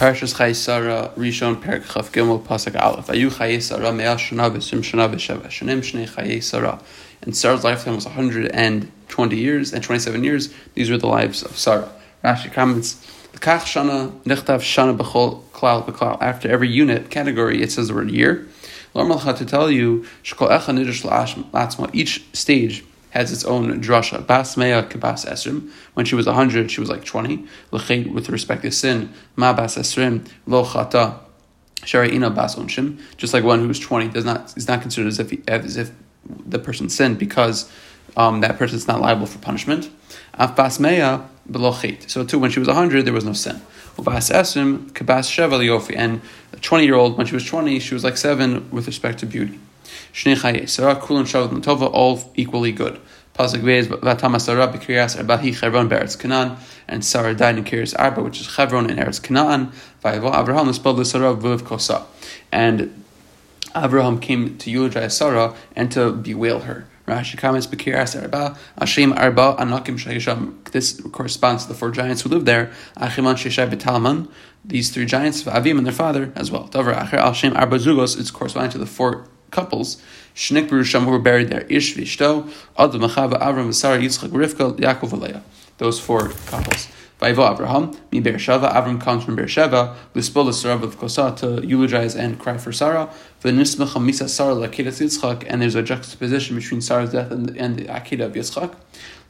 Parashas Chai Sarah Rishon Perik Chaf Gimel Pasuk Aleph. Ayu Chai Sarah Me'al Shana B'Sim Shana B'Sheva Shanim Shnei Chai Sarah. And Sarah's lifetime was 120 years and 27 years. These were the lives of Sarah. Rashi comments, L'kach Shana Nichtav Shana B'Chol Klal B'Klal. After every unit category, it says the word year. L'Armalcha to tell you, Shkol Echa Nidish Latzma. Each stage has its own drasha. Bas mea kebas esrim. When she was hundred, she was like twenty. L'chet with respect to sin. Ma bas esrim lo chata. Ina bas onshim. Just like one who's twenty does not is not considered as if he, as if the person sinned because um, that person is not liable for punishment. Af bas mea below So too, when she was hundred, there was no sin. Bas esrim kebas sheva. And a twenty year old, when she was twenty, she was like seven with respect to beauty. Shnei Chaye, Sarah Kulon Shavot Matova, all equally good. Pasuk Beis, Vatama Sarah B'Kiryas Arba Hi Chevron Be'eretz Canaan, and Sarah died in Kiryas Arba, which is Chevron in Eretz Canaan. Vayavo Abraham L'Spod Sarah V'Lev Kosa. And Abraham came to eulogize Sarah and to bewail her. Rashi comments, Bekiras Arba, Hashem Arba, Anakim Shayisham. This corresponds to the four giants who lived there. Achiman Sheshai Betalman, these three giants, Avim and their father as well. Dover Acher Hashem Arba Zugos, it's corresponding to the four couples. Shnik Berusham who were buried there. Ish Vishto, Adam Machava, Avram, Sarah, Yitzchak, Rivka, Yaakov, Leah. Those four couples. Vaivo Abraham, mi Beersheva, Avram comes from Beersheva, Lispol Sarah of Kosa to eulogize and cry for Sarah, V'nismach Misa Sarah Lakedas Yitzchak, and there's a juxtaposition between Sarah's death and, and the Akedah of Yitzchak.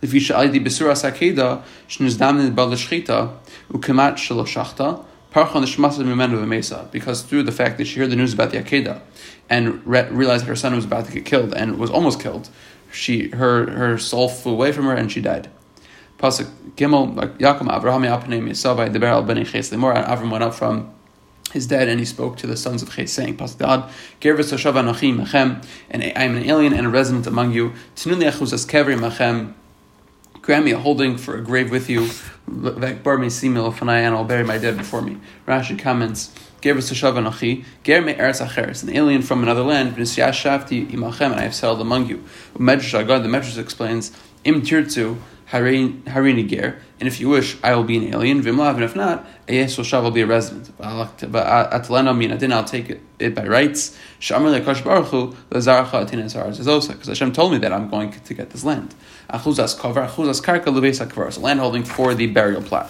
Lefisha Alidi Besuras Akedah, Shnizdamnin Balashchita, Ukemat Shaloshachta, because through the fact that she heard the news about the Akedah and re- realized that her son was about to get killed and was almost killed, she her her soul flew away from her and she died. Pasuk Gimel Yaakov Avraham Yapnei Yisavai Deber Al Bnei Ches Lemor Avram went up from his dead and he spoke to the sons of Ches saying, Pasuk God, Gervis Hashav Anachim Machem, and I am an alien and a resident among you. Tinun Liachuz As Kevri Machem grant me a holding for a grave with you. Bar me simil and I'll bury my dead before me. Rashi comments. Gave us Ger ger me eretz acheres, an alien from another land, v'nisyashafti imachem, and I have settled among you. Medrash Agad, the Medrash explains, im tirtzu, harini ger, and if you wish, I will be an alien, v'imlav, and if not, ayes shav will be a resident. Adin, I'll take it, it by rights. Shamar lekash baruch hu, lezaracha atin esaraz because Hashem told me that I'm going to get this land. Achuzas kover, achuzas karka lebeis hakvar, so landholding for the burial plot.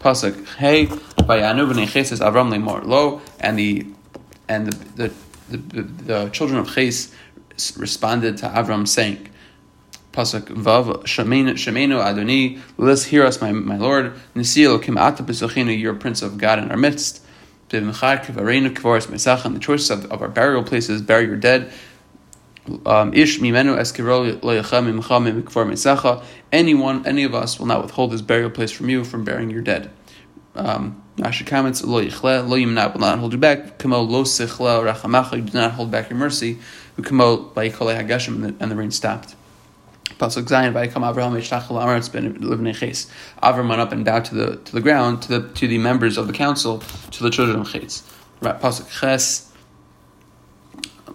Pasuk, hey, vayanu b'nei ches Avram lemor lo, and the and the the, the, the children of Ches responded to Avram saying, Pasuk Vav Shemenu Adoni, let us hear us, my, my Lord. Nisil Kim Ata Pesachinu, you're Prince of God in our midst. The choice of, of our burial places, bury your dead. Um, Ish mimenu Anyone, any of us will not withhold this burial place from you from burying your dead. Um, comments, lo yichle, lo will not hold you back. Lo rachamacha, you do not hold back your mercy. Kamo hagashim, and the rain stopped. Pasuk Zayin, Vayikam Avraham Yishtachel Amaretz Ben went up and bowed to the to the ground to the to the members of the council to the children of Ches. Pasuk Ches.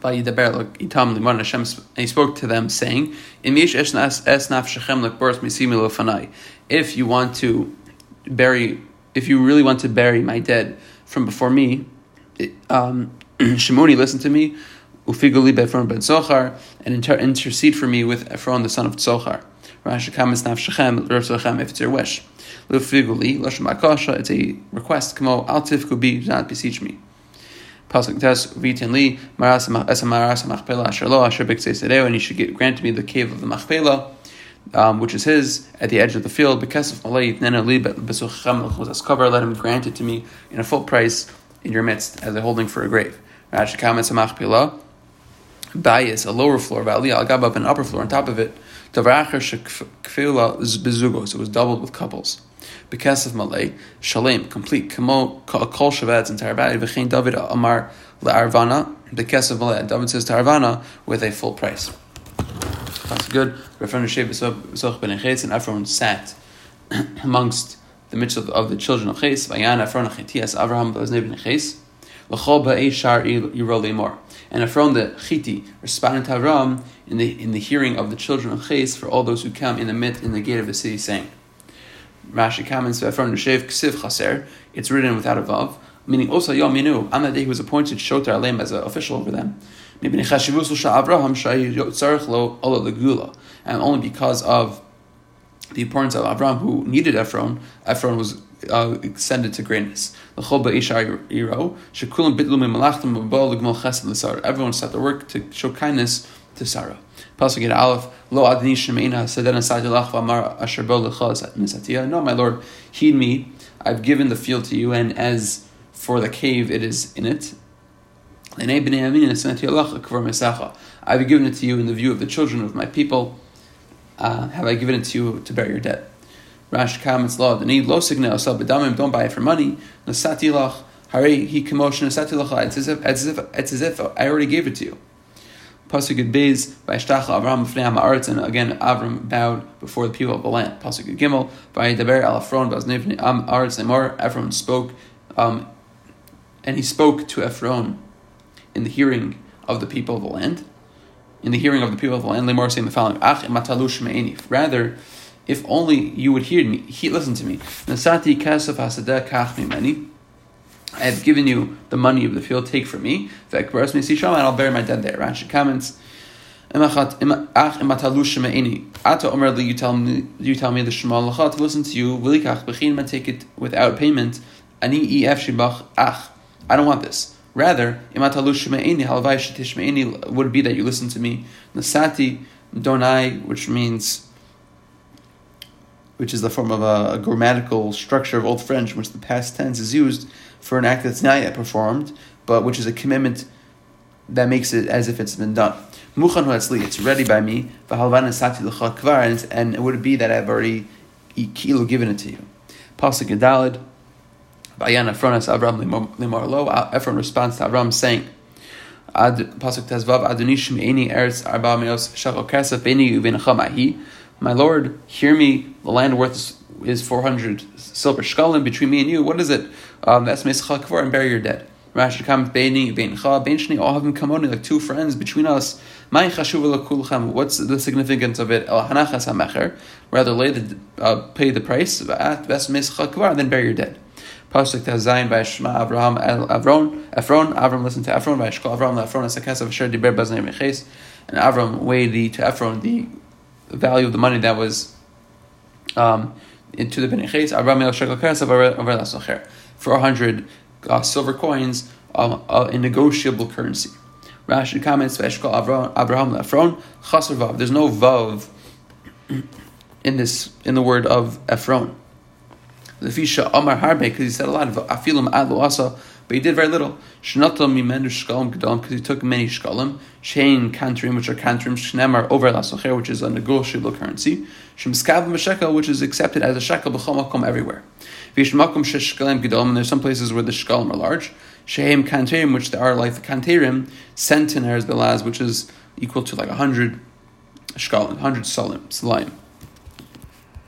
He spoke to them, saying, If you want to bury, if you really want to bury my dead from before me, um, Shimoni, listen to me, Ufiguli Befron ben Zochar, and inter- intercede for me with Ephron the son of Zochar. Rashi Kamas Nafshechem, Rosochem, if it's your wish. Lufiguli, Lashon Makasha, it's a request. Kamo, Al Tifku be, do not beseech me. Pasuk Tes Vitin Li Maras Maras Machpela Asher Lo Asher and he should get, grant me the cave of the Machpela, um, which is his at the edge of the field. Because of let him grant it to me in a full price in your midst as a holding for a grave. Rashi comments Machpela bias, a lower floor, valley al gabab, an upper floor on top of it. Tavracher shekfila bezugos. It was doubled with couples. Because of Malay, Shalem, complete. Kamo kol shavet's entire body. V'chein David Amar. Because of Malay, David says to Arvana with a full price. That's good. Referring to Shev ben and everyone sat amongst the midst of, of the children of Ches. Vayan Ephron Chetias Avraham Beznei ben Ches. And Ephron the Chiti responded to Avram in the in the hearing of the children of Ches for all those who come in the mid in the gate of the city, saying, Rashi comments, it's written without a Vav, meaning also Yom Minu, on that day he was appointed Shotar Alem as an official over them. And only because of the importance of Avram, who needed Ephron, Ephron was uh, extended to greatness. Everyone set to work to show kindness to Sarah. Pasuk Aleph, Lo adni shemeina sedena lach v'amar asher bo No, my Lord, heed me. I've given the field to you, and as for the cave, it is in it. I've given it to you in the view of the children of my people. Uh, have I given it to you to bear your debt? Rash comments law the need lo signa asal bedamim don't buy it for money. Nasati lach hari he commotion nasati lach it's as if it's as if it's as if I already gave it to you. Pasuk Beis Vayishtacha Avram b'fnei Ha'aretz, and again Avram bowed before the people of the land. Pasuk Gimel Vayidaber Al Ephron Baznei Am Aretz Lemor. Ephron spoke, um, and he spoke to Ephron in the hearing of the people of the land. In the hearing of the people of the land, Lemor saying the following: Ach matalush Rather, if only you would hear me, he, listen to me. Nasati kasaf hasadeh kach. I have given you the money of the field, take from me. And I'll bury my dead there. Rashi comments. Ata Omer you tell me you tell me the Shema Lacha to listen to you. Vilikach Bechin take it without payment. Ani ef shibach ach. I don't want this. Rather, would be that you listen to me. Nasati donai, which means which is the form of a, a, grammatical structure of Old French, which the past tense is used for an act that's not yet performed, but which is a commitment that makes it as if it's been done. It's ready by me, and it would be that I've already kilo given it to you. Pasuk Gedalid, Bayan Ephronas Avram Limar Lo, Ephron responds to Avram saying, Pasuk Tezvav Adonishim Eini Eretz Arba Meos Shachal Kesef Eini Uvinachamahi. My Lord, hear me, the land worth is 400 silver shkalim between me and you. What is it? Um, that's Mesachakvar and bury your dead. Rashi comes, Beini, Beincha, Beinshni, all have them come only like two friends between us. What's the significance of it? Rather, lay the, uh, pay the price, and then bury your dead. Pasuk Tazayin by Shema Avraham Avron Ephron Avram listened to Ephron by Shkol Avram Ephron Esakas of Asher Diber Baznei Meches and Avram weighed the to Ephron the value of the money that was um, into the Bnei for a hundred uh, silver coins um, uh, in negotiable currency. Rashi comments, Abraham Ephron, Chaser Vav. There's no Vav in this in the word of Ephron. The Fisha Amar Harbe, because he said a lot of Afilim Adlu Asa, but he did very little. Shnatam Mimenu Shkalim Gedalim, because he took many Shkalim. Shein Kantrim, which are Kantrim, Shnemar over Lasocher, which is a negotiable currency. Shemskav Meshekel, which is accepted as a shekel b'chomakom everywhere. Vishmakom Sheshkalim Gedalim, and there's some places where the Shkalim are large. Shehem Kanterim, which are like the Kanterim, centenaires Belaz, which is equal to like a hundred Shkalim, hundred Salim, Salim.